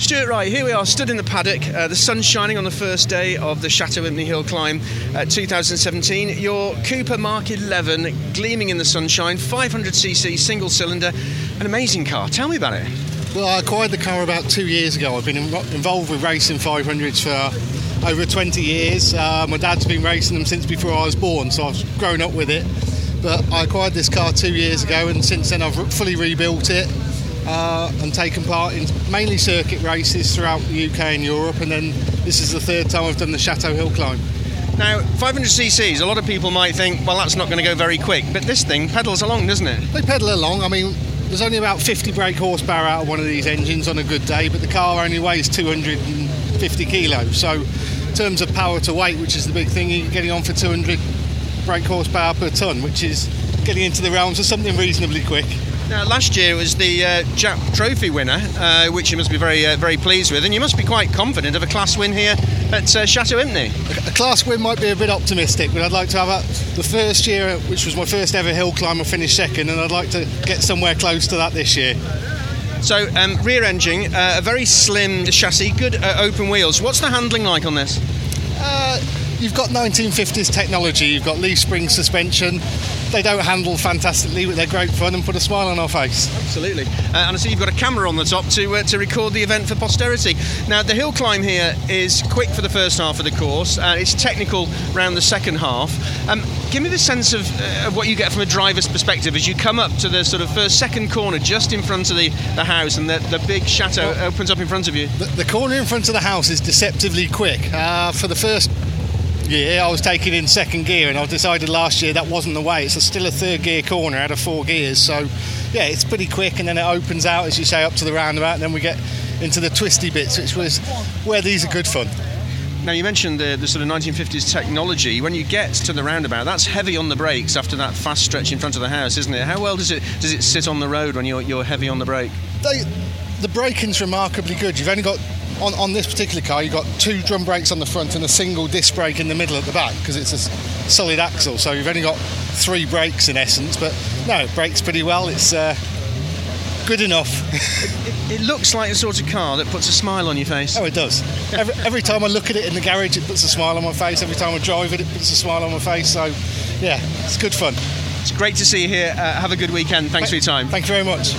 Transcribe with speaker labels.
Speaker 1: Stuart Wright, here we are, stood in the paddock. Uh, the sun's shining on the first day of the Chateau Impney Hill Climb uh, 2017. Your Cooper Mark 11 gleaming in the sunshine, 500cc single cylinder, an amazing car. Tell me about it.
Speaker 2: Well, I acquired the car about two years ago. I've been involved with racing 500s for over 20 years. Uh, my dad's been racing them since before I was born, so I've grown up with it. But I acquired this car two years ago, and since then I've fully rebuilt it uh, and taken part in mainly circuit races throughout the UK and Europe. And then this is the third time I've done the Chateau Hill climb.
Speaker 1: Now, 500 cc's, a lot of people might think, well, that's not going to go very quick, but this thing pedals along, doesn't it?
Speaker 2: They pedal along. I mean, there's only about 50 brake horsepower out of one of these engines on a good day, but the car only weighs 250 kilos. So, in terms of power to weight, which is the big thing, you're getting on for 200 brake horsepower per tonne, which is getting into the realms of something reasonably quick.
Speaker 1: Now, last year was the uh, Jap Trophy winner, uh, which you must be very, uh, very pleased with, and you must be quite confident of a class win here at uh, Chateau Impney.
Speaker 2: A class win might be a bit optimistic, but I'd like to have a, the first year, which was my first ever hill climb, I finished second, and I'd like to get somewhere close to that this year.
Speaker 1: So, um, rear engine, uh, a very slim chassis, good uh, open wheels. What's the handling like on this?
Speaker 2: You've got 1950s technology, you've got leaf spring suspension. They don't handle fantastically, but they're great fun and put a smile on our face.
Speaker 1: Absolutely. Uh, and I see you've got a camera on the top to, uh, to record the event for posterity. Now, the hill climb here is quick for the first half of the course, uh, it's technical around the second half. Um, give me the sense of, uh, of what you get from a driver's perspective as you come up to the sort of first, second corner just in front of the, the house and the, the big chateau well, opens up in front of you.
Speaker 2: The, the, corner in front of the house is deceptively quick. Uh, for the first year, I was taking in second gear, and I decided last year that wasn't the way. It's still a third gear corner out of four gears, so yeah, it's pretty quick, and then it opens out as you say up to the roundabout, and then we get into the twisty bits, which was where these are good fun.
Speaker 1: Now you mentioned the, the sort of 1950s technology. When you get to the roundabout, that's heavy on the brakes after that fast stretch in front of the house, isn't it? How well does it does it sit on the road when you're you're heavy on the brake?
Speaker 2: They, the braking's remarkably good. You've only got on, on this particular car, you've got two drum brakes on the front and a single disc brake in the middle at the back because it's a solid axle. So you've only got three brakes in essence, but no, it brakes pretty well. It's uh, good enough.
Speaker 1: it, it, looks like the sort of car that puts a smile on your face.
Speaker 2: Oh, it does. Every, every time I look at it in the garage, it puts a smile on my face. Every time I drive it, it puts a smile on my face. So, yeah, it's good fun.
Speaker 1: It's great to see you here. Uh, have a good weekend. Thanks
Speaker 2: Thank,
Speaker 1: for your time.
Speaker 2: Thank you very much.